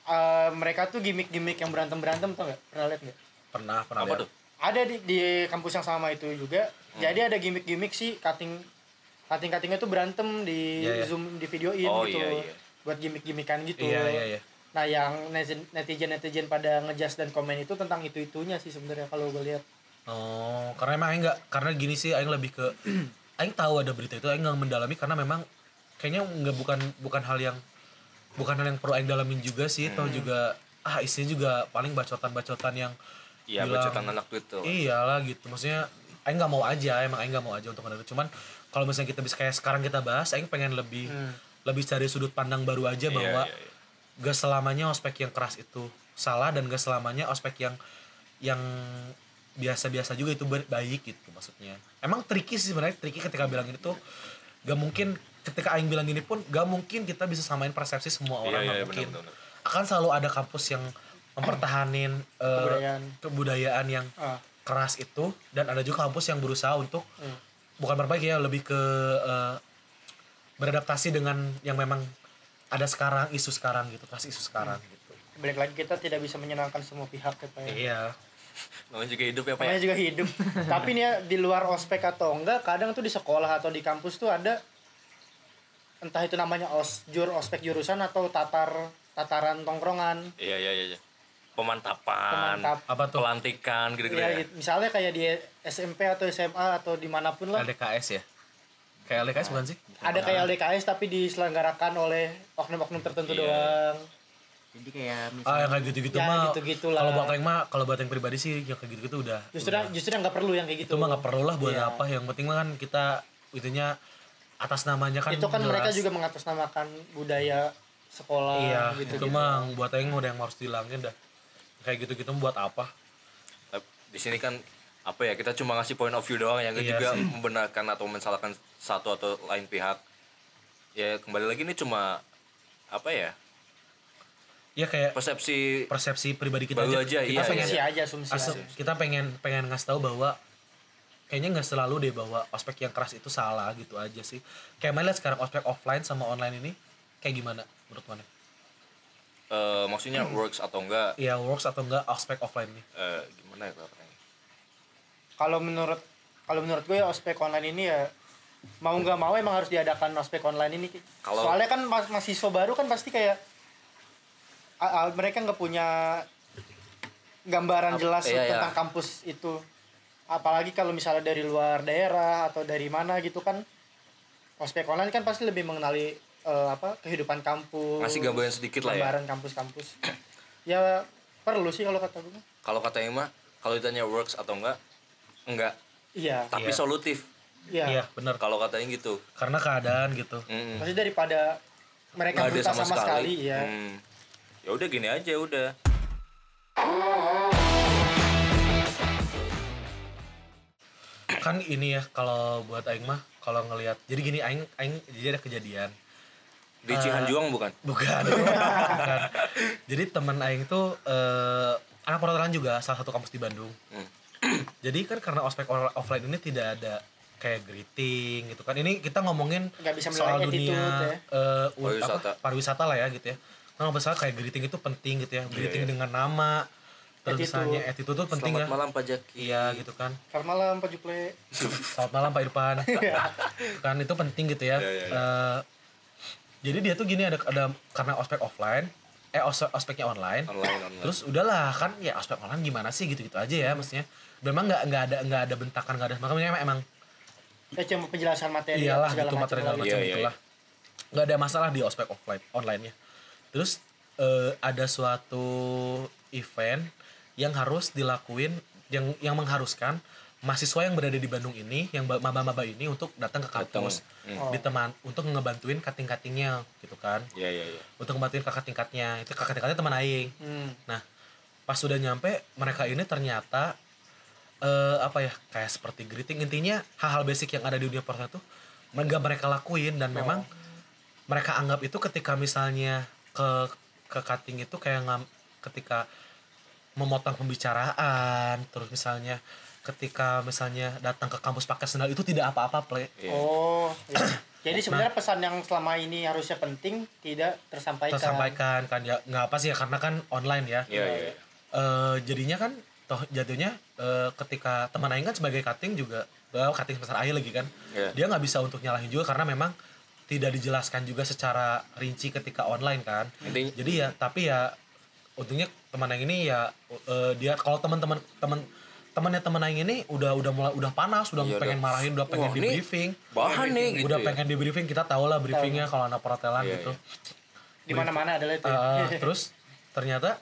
eh, mereka tuh gimmick-gimmick yang berantem berantem tau nggak pernah lihat nggak pernah pernah Apa lihat. tuh? ada di, di kampus yang sama itu juga Hmm. jadi ada gimmick-gimmick sih cutting cutting cuttingnya tuh berantem di Iya, iya. zoom di videoin Oh, gitu iya, iya. buat gimmick-gimmickan gitu iya iya iya nah yang netizen netizen pada ngejas dan komen itu tentang itu itunya sih sebenarnya kalau gue lihat Oh, karena emang Aing nggak karena gini sih Aing lebih ke Aing tahu ada berita itu Aing nggak mendalami karena memang kayaknya nggak bukan bukan hal yang bukan hal yang perlu Aing dalamin juga sih atau juga ah isinya juga paling bacotan-bacotan yang Iya, bacotan anak Twitter. Iyalah gitu. Maksudnya Aing nggak mau aja, emang Aing nggak mau aja untuk mendengar. Cuman kalau misalnya kita bisa kayak sekarang kita bahas, Aing pengen lebih lebih cari sudut pandang baru aja Iya, bahwa iya, iya. gak selamanya ospek yang keras itu salah dan gak selamanya ospek yang yang biasa-biasa juga itu ba- baik gitu maksudnya emang tricky sih sebenarnya tricky ketika bilang ini tuh gak mungkin ketika Aing bilang ini pun gak mungkin kita bisa samain persepsi semua orang gak iya, mungkin benar, benar. akan selalu ada kampus yang mempertahanin eh, Kebudayaan. kebudayaan yang ah keras itu dan ada juga kampus yang berusaha untuk Hmm. Bukan berbaik ya lebih ke eh, beradaptasi dengan yang memang ada sekarang isu sekarang gitu kelas isu sekarang gitu balik lagi kita tidak bisa menyenangkan semua pihak ya Pak ya. iya Namanya juga hidup ya, Pak ya. namanya juga hidup tapi nih ya di luar ospek atau enggak kadang tuh di sekolah atau di kampus tuh ada entah itu namanya osjur ospek jurusan atau tatar tataran tongkrongan Iya, iya, iya. Iya. Pemantapan, Pemantap. apa tuh pelantikan gitu-gitu ya, ya. gitu. misalnya kayak di SMP atau SMA atau di mana pun lah LDKS ya kayak LDKS bukan sih ada kayak LDKS tapi diselenggarakan oleh oknum-oknum tertentu Iya. doang jadi kayak ah misalnya yang kayak gitu-gitu Ya, mah gitu-gitulah. kalau buat yang mah kalau buat yang pribadi sih yang kayak gitu-gitu udah justru udah. justru yang nggak perlu yang kayak gitu itu mah nggak perlu lah buat Iya. apa yang penting mah kan kita itunya atas namanya kan itu kan mereka jelas. juga mengatasnamakan budaya sekolah iya gitu itu mah buat yang udah yang harus dihilangin dah kayak gitu-gitu buat apa? Tapi Di sini kan apa ya kita cuma ngasih point of view doang yang Iya juga sih. membenarkan atau mensalahkan satu atau lain pihak. Ya kembali lagi ini cuma apa ya? Ya kayak persepsi persepsi pribadi kita aja, aja, kita iya, pengen asumsi aja asumsi asum- aja. kita pengen pengen ngasih tahu bahwa kayaknya nggak selalu deh bahwa ospek yang keras itu salah gitu aja sih. Kayak mana sekarang ospek offline sama online ini kayak gimana menurut mana eh, maksudnya works atau enggak? Ya works atau enggak ospek offline nih. Eh, gimana ya kalau menurut kalau menurut gue ya ospek online ini ya mau nggak mau emang harus diadakan ospek online ini Kalau- soalnya kan mas mahasiswa baru kan pasti kayak a- a- mereka nggak punya gambaran Ap- jelas iya, iya. tentang kampus itu. Apalagi kalau misalnya dari luar daerah atau dari mana gitu kan ospek online kan pasti lebih mengenali eh, apa kehidupan kampus Ngasih gambaran sedikit lah ya. gambaran kampus-kampus ya perlu sih kalau kata gue Kalau kata Ima, kalau ditanya works atau enggak, enggak. iya Tapi Iya. solutif. iya Iya, benar. Kalau katanya gitu. Karena keadaan gitu. Mm-mm. pasti daripada mereka buta sama, sekali, ya Hmm. Ya udah gini aja udah. Kan ini ya kalau buat aing mah kalau ngelihat jadi gini aing aing jadi ada kejadian. Di Eh, Cihanjuang bukan? Bukan. bukan. Jadi teman aing tuh eh, anak perhotelan juga salah satu kampus di Bandung. Hmm. Jadi kan karena ospek offline ini tidak ada kayak greeting gitu kan. Ini kita ngomongin bisa soal menilai dunia attitude ya. eh, u- Pariwisata. apa, pariwisata lah ya gitu ya. Nah, misalnya kayak greeting itu penting gitu ya. Greeting iya. dengan nama. Terus Attitude. misalnya attitude tuh penting Selamat ya. malam Pak Jaki. Iya gitu kan. selamat malam Pak Juple Selamat malam Pak Irfan. kan itu penting gitu ya. Iya, iya, iya. Eh, jadi dia tuh gini ada ada karena ospek offline, eh os- ospeknya online. Online online. Terus udahlah kan ya ospek online gimana sih gitu-gitu aja ya maksudnya. Memang nggak nggak ada nggak ada bentakan nggak ada makanya emang, emang ya cuma penjelasan materi iyalah segala gitu macam materi segala lah. macam Iya, iya, itulah. Nggak ada masalah di ospek offline online-nya. Terus eh, ada suatu event yang harus dilakuin yang yang mengharuskan mahasiswa yang berada di Bandung ini yang ba- maba-maba ini untuk datang ke kampus Hmm. Oh. diteman untuk ngebantuin kating-katingnya gitu kan Iya iya iya. untuk ngebantuin kakak tingkatnya itu kakak tingkatnya teman aing Hmm. Nah, pas sudah nyampe mereka ini ternyata eh apa ya kayak seperti greeting intinya hal-hal basic yang ada di dunia perhotelan tuh nggak mereka lakuin dan memang mereka anggap itu ketika misalnya ke ke cutting itu kayak ngam, ketika memotong pembicaraan terus misalnya ketika misalnya datang ke kampus pakai sendal itu tidak apa-apa play Iya. Oh, iya. jadi Nah. sebenarnya pesan yang selama ini harusnya penting tidak tersampaikan. tersampaikan kan ya nggak apa sih ya karena kan online ya Iya iya. iya. eh jadinya kan toh jatuhnya eh, ketika teman Aing kan sebagai cutting juga well, cutting sebesar Aing lagi kan Iya. dia nggak bisa untuk nyalahin juga karena memang tidak dijelaskan juga secara rinci ketika online kan Intinya jadi ya tapi ya untungnya teman Aing ini ya eh, dia kalau teman-teman teman temannya teman Aing ini udah udah mulai udah panas udah Iya, pengen udah. marahin udah pengen Wah, di briefing bahan nih gitu udah ya. pengen di briefing kita tahu lah briefingnya kalau anak perhotelan Iya, gitu iya. Di mana-mana adalah itu. Eh, terus ternyata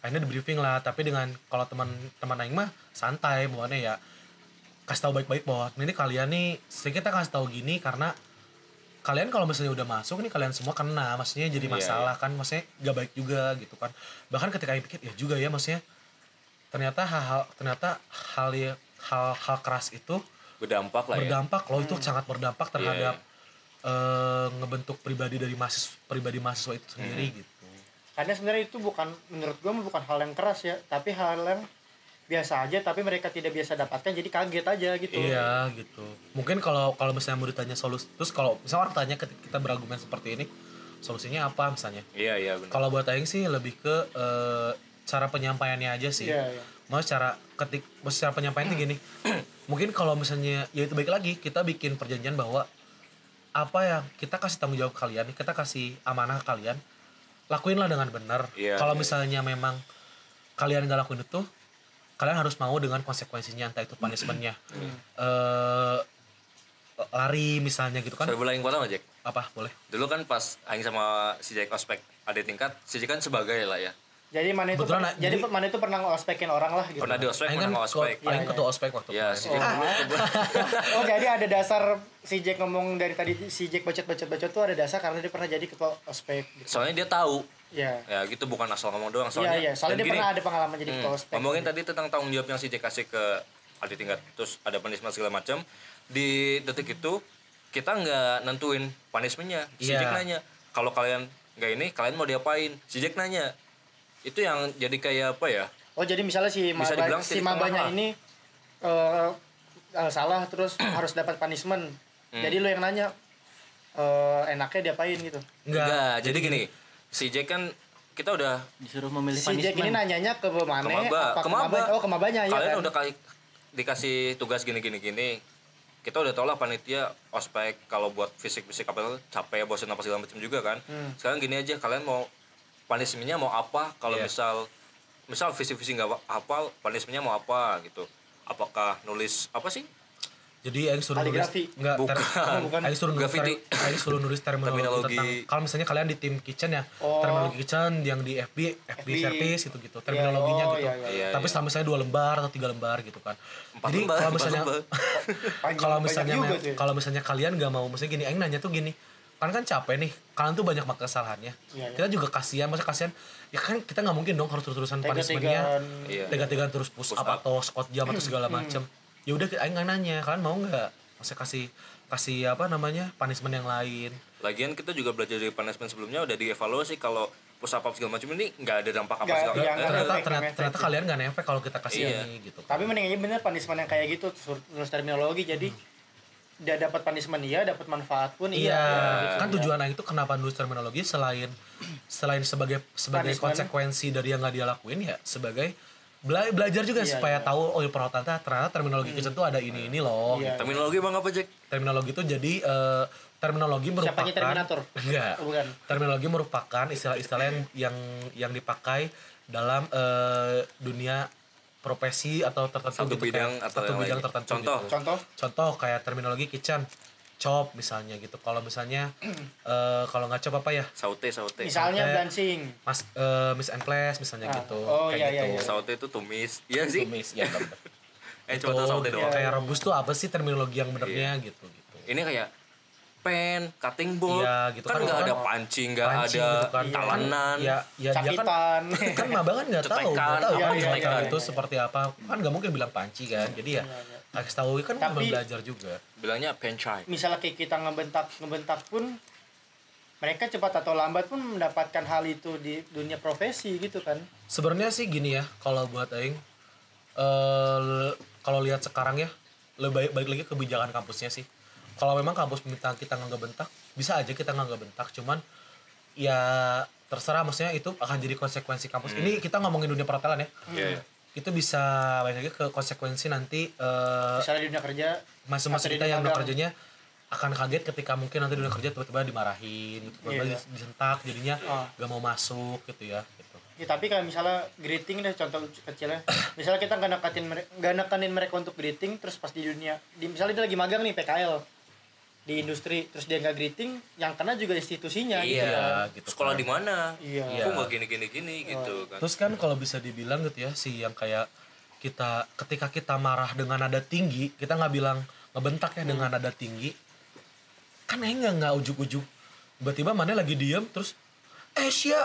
akhirnya di briefing lah tapi dengan kalau teman teman aing mah santai bawaannya ya kasih tahu baik-baik bahwa ini kalian nih kita kasih tahu gini karena kalian kalau misalnya udah masuk nih kalian semua kena maksudnya jadi Iya, masalah kan maksudnya gak baik juga gitu kan bahkan ketika aing pikir ya juga ya maksudnya ternyata hal-hal ternyata hal ya- hal-hal keras itu berdampak lah ya. berdampak loh itu sangat berdampak terhadap Iya, eh, ngebentuk pribadi dari mahasiswa pribadi mahasiswa itu sendiri Hmm. gitu Karena sebenarnya itu bukan menurut gua mah bukan hal yang keras ya, tapi hal yang biasa aja tapi mereka tidak biasa dapatkan jadi kaget aja gitu. Iya gitu. Mungkin kalau kalau misalnya mau ditanya solusi, terus kalau misalnya orang tanya kita berargumen seperti ini, solusinya apa misalnya? Iya iya benar. Kalau buat Aing sih lebih ke eh, cara penyampaiannya aja sih. Iya, iya. Mau cara ketik, mau cara penyampaian gini. Mungkin kalau misalnya ya itu baik lagi kita bikin perjanjian bahwa apa yang kita kasih tanggung jawab kalian, kita kasih amanah ke kalian, lakuinlah dengan benar. Iya, kalau iya. misalnya memang kalian nggak lakuin itu, kalian harus mau dengan konsekuensinya entah itu punishmentnya eh lari misalnya gitu kan Saya boleh yang potong aja. apa boleh Dulu kan pas Aing sama si Jack ospek ada tingkat, si Jack kan sebagai lah ya. Jadi mana itu ah, jadi, jadi- mana itu pernah ngospekin orang lah gitu. Pernah di ospek, Aing pernah kan nggak ospek. ko- Aing Iya, ketua ospek waktu Ya, kemarin. si Jack dulu Oh jadi ada dasar si Jack ngomong dari tadi si Jack bacot-bacot-bacot tuh ada dasar karena dia pernah jadi ketua ospek. Gitu. soalnya dia tahu. Iya. Ya gitu bukan asal ngomong doang. Iya Soalnya, iya, soalnya dan dia gini, pernah ada pengalaman jadi ketua Hmm, ospek. ngomongin tadi tentang tanggung jawab yang si Jack kasih ke adik tingkat terus ada punishment segala macam di detik itu kita nggak nentuin punishmentnya si Iya. Jack nanya kalau kalian nggak ini kalian mau diapain si Jack nanya itu yang jadi kayak apa ya Oh jadi misalnya si Bisa maba, dibilang si mabanya ini eh, eh, salah terus harus dapat punishment. Hmm. Jadi lo yang nanya eh, enaknya diapain gitu. enggak Enggak, jadi gini si Jack kan kita udah disuruh memilih Si Jack ini nanyanya ke mana? ke maba apa ke maba Oh ke mabanya ya kalian kan. udah kali dikasih tugas gini gini gini kita udah tau lah panitia ospek kalau buat fisik fisik apa itu capek bosan apa segala macam juga kan Hmm. sekarang gini aja kalian mau punishmentnya mau apa kalau Iya. misal misal fisik fisik nggak hafal punishmentnya mau apa gitu apakah nulis apa sih Jadi Aing suruh nulis Kaligrafi. enggak ter, Bukan. Bukan. Aing suruh nulis ter- Aing suruh nulis terminologi, Terminologi. tentang kalau misalnya kalian di tim kitchen ya, Oh. terminologi kitchen yang di FB, FB, FB. service gitu-gitu, terminologinya oh, gitu. iya, iya. Iya, Tapi setelah misalnya dua lembar atau tiga lembar gitu kan. Empat Jadi lembar, kalau misalnya kalau misalnya ya. kalau misalnya kalian nggak mau misalnya gini Aing nanya tuh gini kan kan capek nih kalian tuh banyak banget kesalahannya Iya, iya. kita juga kasihan masa kasihan ya kan kita nggak mungkin dong harus terus-terusan punishmentnya. Iya. tega-tegaan terus push, Push up, up. atau squat jam atau segala Hmm. macem ya udah Aing nggak nanya kalian mau nggak masa kasih kasih apa namanya punishment yang lain lagian kita juga belajar dari punishment sebelumnya udah dievaluasi kalau push up segala macam ini nggak ada dampak apa segala nggak ternyata ternyata, ternyata kalian nggak nefek kalau kita kasih Iya. ini gitu Tapi mending aja bener punishment yang kayak gitu nulis terminologi jadi dia dapat punishment iya, dapat manfaat pun Iya, iya. gitu. kan tujuan Aing itu kenapa nulis terminologi selain selain sebagai sebagai Punishment. konsekuensi dari yang nggak dia lakuin ya sebagai bela- belajar juga Iya, supaya iya. tahu oh ya perawatan teh ternyata terminologi kitchen tuh ada ini ini loh. Iya. terminologi bang apa Jack Terminologi itu jadi eh, terminologi merupakan Siapanya Terminator? Enggak. Oh, bukan. Terminologi merupakan istilah-istilah yang yang yang dipakai dalam eh, dunia profesi atau tertentu Satu gitu, bidang kayak atau satu bidang tertentu Contoh. gitu. Contoh? Contoh kayak terminologi kitchen chop misalnya gitu. Kalau misalnya eh, kalau nggak chop apa ya? Saute saute. Misalnya Sampai- dancing. mas eh, miss and class misalnya Ah, gitu. Oh, kayak iya, iya, gitu. iya. saute itu tumis. Iya sih. Tumis, ya eh coba tahu saute Gitu, doang. kayak rebus tuh apa sih terminologi yang benernya gitu gitu. Ini kayak pen cutting board. Iya, gitu kan kan. nggak Kan ada pancing nggak ada gitu kan. talenan ya ya dia kan kan maba kan nggak tahu nggak tahu Iya, kan iya, cetekan. iya, itu seperti apa. Kan nggak mungkin bilang panci kan. Jadi ya kasih tahu kan Tapi- belajar juga. Bilangnya pencai. Misalnya kayak kita ngebentak ngebentak pun mereka cepat atau lambat pun mendapatkan hal itu di dunia profesi gitu kan. sebenarnya sih gini ya kalau buat aing eh kalau lihat sekarang ya lebih baik balik lagi ke kebijakan kampusnya sih kalau memang kampus minta kita nggak bentak bisa aja kita nggak bentak cuman ya terserah maksudnya itu akan jadi konsekuensi kampus. Ini kita ngomongin dunia perhotelan ya. Iya, iya. itu bisa balik lagi ke konsekuensi nanti eh Misalnya di dunia kerja di kita yang udah kerjanya akan kaget ketika mungkin nanti dunia kerja tiba-tiba dimarahin gitu tiba-tiba Iya. dis- disentak jadinya Ah. gak mau masuk gitu ya gitu. Ya, tapi kalau misalnya greeting deh contoh kecilnya. Misalnya kita nggak nekatin mereka nggak nekanin mereka untuk greeting terus pas di dunia di, misalnya dia lagi magang nih PKL di industri terus dia nggak greeting yang kena juga institusinya gitu Iya. ya gitu sekolah kan. di mana? Iya. kok nggak gini gini gini gitu kan. Terus kan kalau bisa dibilang gitu ya si yang kayak kita ketika kita marah dengan nada tinggi kita nggak bilang ngebentak ya dengan nada tinggi kan enggak nggak ujuk-ujuk. Tiba-tiba mana lagi diem terus eh sia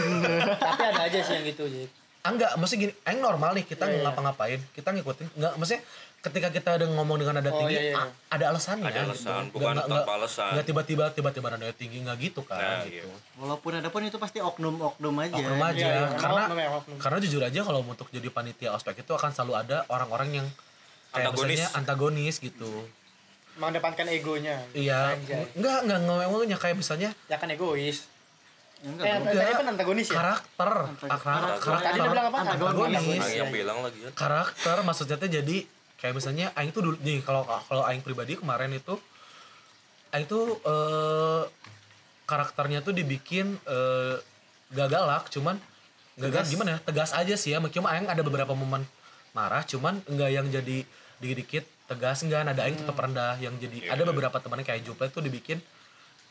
tapi ada aja sih yang gitu jadi enggak, maksudnya gini, yang normal nih kita Iya, iya. ngapa-ngapain, kita ngikutin, enggak, maksudnya ketika kita ada ngomong dengan nada Oh, tinggi, iya, iya. a- ada alasannya. Ada alasan, gitu. bukan Nggak- tanpa alasan. Nggak tiba-tiba tiba-tiba nada tinggi nggak gitu kan, Nah, gitu. iya. Walaupun ada pun itu pasti oknum-oknum aja. Oknum aja, Iya, iya, karena oknum ya, oknum. karena jujur aja kalau untuk jadi panitia ospek itu akan selalu ada orang-orang yang kayak Antagonis. misalnya antagonis gitu. mengedepankan egonya Iya, enggak enggak ngomongnya kayak misalnya ya kan egois Enggak, eh, tadi kan antagonis ya? Karakter, Antagonis. karakter, Karakter. tadi dia bilang apa? Antagonis. Yang bilang lagi kan karakter maksudnya tuh jadi kayak misalnya aing tuh dulu nih kalau kalau aing pribadi kemarin itu aing tuh eh, karakternya tuh dibikin eh, gak galak cuman gak galak gimana ya? Tegas aja sih ya cuma aing ada beberapa momen marah cuman enggak yang jadi dikit-dikit tegas enggak ada aing tetap rendah. Yang jadi ada beberapa temannya kayak Juple tuh dibikin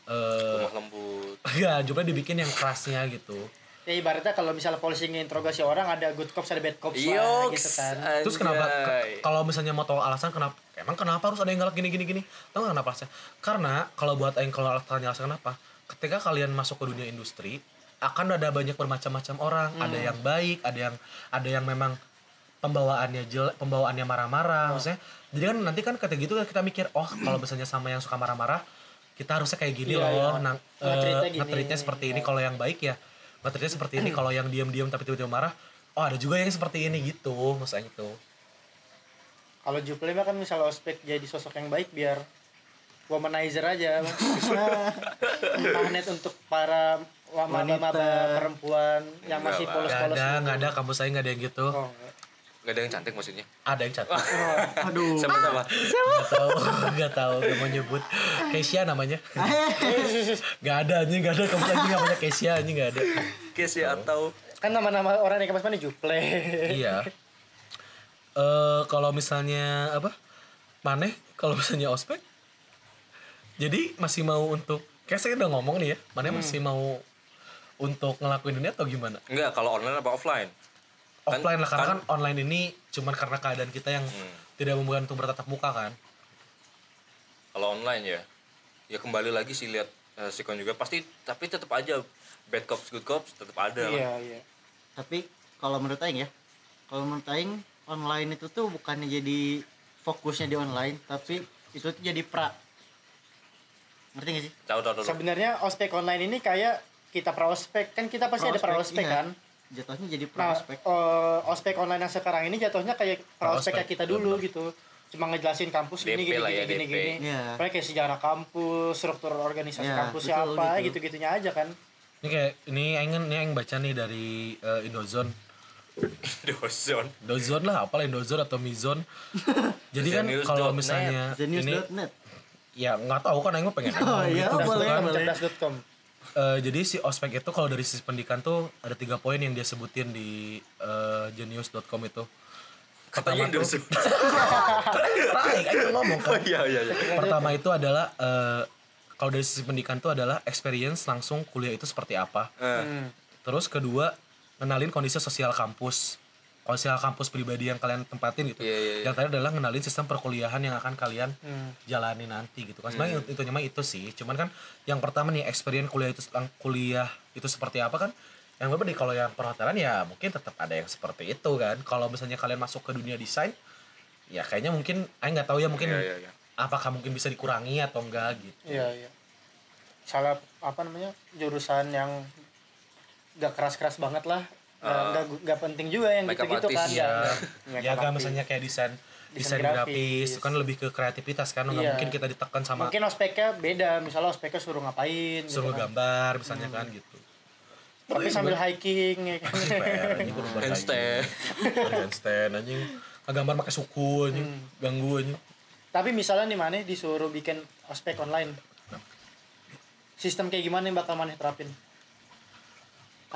eh lemah lembut ya Juple dibikin yang kerasnya gitu ya ibaratnya kalau misalnya polisi nginterogasi orang ada good cops ada bad cops lah gitu kan Terus kenapa ke- kalau misalnya mau tahu alasan kenapa emang kenapa harus ada yang galak gini gini gini? Tahu nggak kenapa alasannya? Karena kalau buat yang kalau tanya alasan kenapa? Ketika kalian masuk ke dunia industri akan ada banyak bermacam-macam orang, ada yang baik, ada yang ada yang memang pembawaannya jelek, pembawaannya marah-marah, maksudnya. Jadi kan nanti kan ketika gitu kita mikir, oh kalau misalnya sama yang suka marah-marah, kita harusnya kayak gini Iya, loh, iya. eh, gini. nge-treatnya seperti ini. Kalau yang baik ya nge-treatnya seperti ini. Kalau yang diam-diam tapi tiba-tiba marah, oh ada juga yang seperti ini gitu, maksudnya itu. kalau Juple mah kan misalnya ospek jadi sosok yang baik biar womanizer aja magnet untuk para maba-maba Wanita. perempuan yang masih polos-polos ada, gitu. nggak ada kampus saya nggak ada yang gitu. oh, nggak ada yang cantik maksudnya Ada yang cantik. Aduh. sama-sama Gak tahu, gak tahu, gak mau nyebut. Kesia namanya. gak ada anjing, gak ada kampus anjing namanya Kesia anjing gak ada. Kes ya atau kan nama-nama orang yang kampus mana Juple iya. eh kalau misalnya apa maneh kalau misalnya ospek jadi masih mau untuk kayak saya udah ngomong nih ya maneh Hmm. masih mau untuk ngelakuin ini atau gimana Enggak, kalau online apa offline? Kan- offline lah karena kan, kan- online ini cuman karena keadaan kita yang Hmm. tidak memungkinkan untuk bertatap muka kan Kalau online ya, ya kembali lagi sih lihat eh, sikon juga pasti tapi tetap aja bad cops good cops tetap ada. lah. iya iya tapi kalau menurut Aing ya kalau menurut Aing online itu tuh bukannya jadi fokusnya di online tapi itu tuh jadi pra ngerti gak sih Tahu tahu tahu. sebenarnya ospek online ini kayak kita praospek kan kita pasti ada praospek iya. kan jatuhnya jadi nah prospek eh, ospek online yang sekarang ini jatuhnya kayak Praospek, kayak kita dulu gitu cuma ngejelasin kampus gini DP gini lah gini ya, gini DP. gini. Pokoknya kayak sejarah kampus struktur organisasi Iya, kampus betul, siapa gitu. gitu gitunya aja kan ini kayak ini aing ini aing baca nih dari eh, Indozone Dozon. Dozone lah apalah Indozone atau Mizone jadi kan kalau dot net. misalnya ini ya nggak tahu kan aing mah pengen Oh, iya, gitu. boleh, boleh. cerdas.com Eh, jadi si ospek itu kalau dari sisi pendidikan tuh ada tiga poin yang dia sebutin di eh, genius.com itu Katanya tuh- Dozon. Baik, ayo ngomong kan. Iya iya iya. Pertama itu adalah eh, kalau dari sisi pendidikan tuh adalah experience langsung kuliah itu seperti apa. Hmm. Terus kedua, kenalin kondisi sosial kampus. Sosial kampus pribadi yang kalian tempatin gitu. Iya, iya, iya. Yang tadi adalah kenalin sistem perkuliahan yang akan kalian Hmm. jalani nanti gitu kan. Sebenarnya itu mah itu sih. Cuman kan yang pertama nih experience kuliah itu kuliah itu seperti apa kan? Yang berbeda kalau yang perhotelan ya mungkin tetap ada yang seperti itu kan. Kalau misalnya kalian masuk ke dunia desain ya kayaknya mungkin saya nggak tahu ya mungkin Iya iya iya. apakah mungkin bisa dikurangi atau enggak gitu. iya iya salah apa namanya jurusan yang gak keras-keras banget lah Nggak- Ah. nggak penting juga yang gitu-gitu kan ya, ya kan misalnya kayak desain desain grafis grafis. itu kan lebih ke kreativitas kan nggak Iya. mungkin kita ditekan sama mungkin ospeknya beda misalnya ospeknya suruh ngapain suruh gitu kan. gambar misalnya kan gitu tapi sambil hiking ya kan. Handstand. handstand anjing gambar pakai suku anjing Hmm. ganggu anjing tapi misalnya nih mana disuruh bikin ospek online sistem kayak gimana yang bakal maneh terapin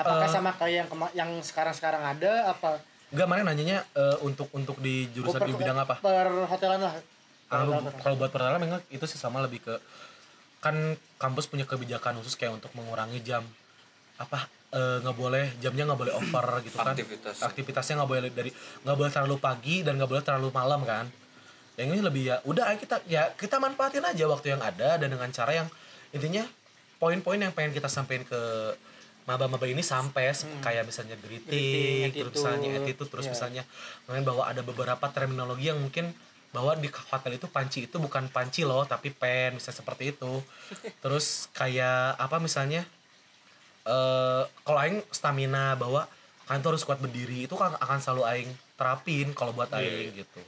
apakah Eh. sama kayak yang kema- yang sekarang-sekarang ada apa Enggak mana nanyanya eh, untuk untuk di jurusan di bidang apa? per hotelan lah Kalau kalau buat pertama memang itu sih sama lebih ke kan kampus punya kebijakan khusus kayak untuk mengurangi jam apa eh, nggak boleh jamnya nggak boleh over gitu kan Aktivitas. aktivitasnya nggak boleh dari nggak boleh terlalu pagi dan nggak boleh terlalu malam kan yang ini lebih ya udah ayo kita ya kita manfaatin aja waktu yang ada dan dengan cara yang intinya poin-poin yang pengen kita sampaikan ke maba-maba ini sampai kayak misalnya greeting, Greeting, terus misalnya attitude terus Iya. misalnya mungkin bahwa ada beberapa terminologi yang mungkin bahwa di hotel itu panci itu bukan panci loh tapi pen bisa seperti itu. Terus kayak apa misalnya eh kalau aing stamina bahwa kalian tuh harus kuat berdiri itu kan akan selalu aing terapin kalau buat aing gitu.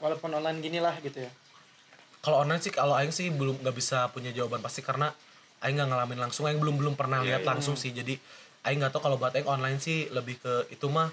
Walaupun online gini lah gitu ya. Kalau online sih kalau aing sih belum nggak bisa punya jawaban pasti karena aing nggak ngalamin langsung aing belum belum pernah Iya, lihat iya. langsung sih. Jadi aing nggak tahu kalau buat aing online sih lebih ke itu mah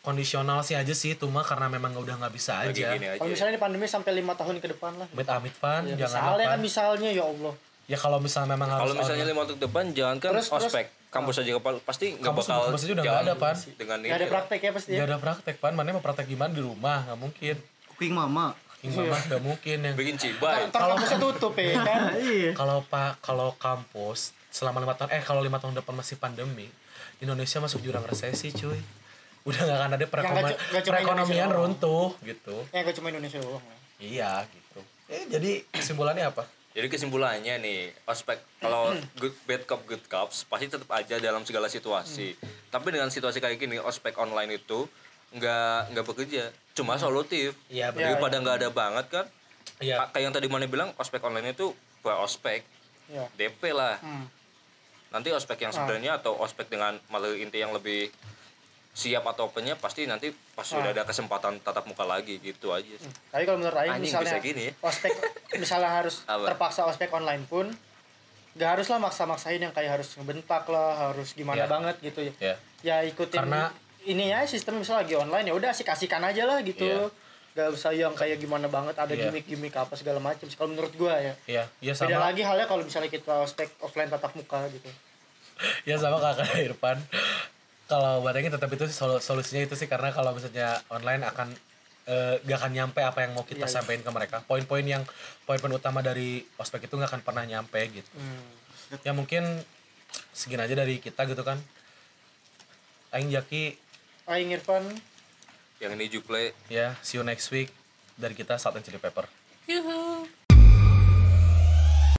kondisional sih aja sih. Itu mah karena memang udah nggak bisa Lagi aja. aja. kalau misalnya ini pandemi sampai lima tahun ke depan lah. Amit amit fan ya, jangan misalnya kan misalnya ya Allah. Ya kalau misalnya memang harus Kalau misalnya lima tahun depan jangan kan Terus- terus- ospek. Kampus aja kepala pasti nggak bakal kampus aja udah nggak ada, Pan. dengan nggak ada praktek ya pasti ya. Gak ada praktek pan, mana mau praktek gimana di rumah? Nggak mungkin. kuping mama Mah nggak mungkin yang bikin cibai. Ntar kampusnya tutup ya kan? Iya. Kalau pak kalau kampus selama lima tahun eh kalau lima tahun depan masih pandemi Indonesia masuk jurang resesi cuy. Udah nggak akan ada perekonomian doang. runtuh gitu. Ya gak cuma Indonesia doang ya. iya gitu. Eh jadi kesimpulannya apa? Jadi kesimpulannya nih, ospek kalau good bad cop good cops pasti tetap aja dalam segala situasi. Tapi dengan situasi kayak gini, ospek online itu nggak nggak bekerja, cuma solutif. Iya, benar. Daripada nggak ada banget kan. iya Ka- Kayak yang tadi mana bilang ospek online itu buat ospek ya DP lah. Hmm. Nanti ospek yang sebenarnya atau ospek dengan malah inti yang lebih siap atau apanya pasti nanti pas sudah ada kesempatan tatap muka lagi gitu aja sih. tapi kalau menurut Aing Anjing, misalnya bisa gini ya? ospek misalnya harus Apa? terpaksa ospek online pun gak harus lah maksa-maksain yang kayak harus ngebentak lah harus gimana Ya. banget gitu ya ya ya ikutin Karena- ininya sistem misalnya lagi online ya udah sih kasihkan aja lah gitu yeah. Gak usah yang kayak gimana banget ada yeah. gimmick-gimmick apa segala macam. Kalau menurut gue ya. Iya, iya yeah. yeah, sama. Beda lagi halnya kalau misalnya kita spek offline tatap muka gitu. ya sama kakak Irfan. Kalau barangnya tetap itu sol solusinya itu sih karena kalau misalnya online akan eh, uh, gak akan nyampe apa yang mau kita yeah, sampaikan ke mereka. Poin-poin yang poin-poin utama dari ospek itu gak akan pernah nyampe gitu. Hmm. Ya mungkin segini aja dari kita gitu kan. Aing Jaki Aing Irfan. Yang ini Juple. Ya yeah, see you next week. Dari kita Satan Chili Pepper. Yuhuu.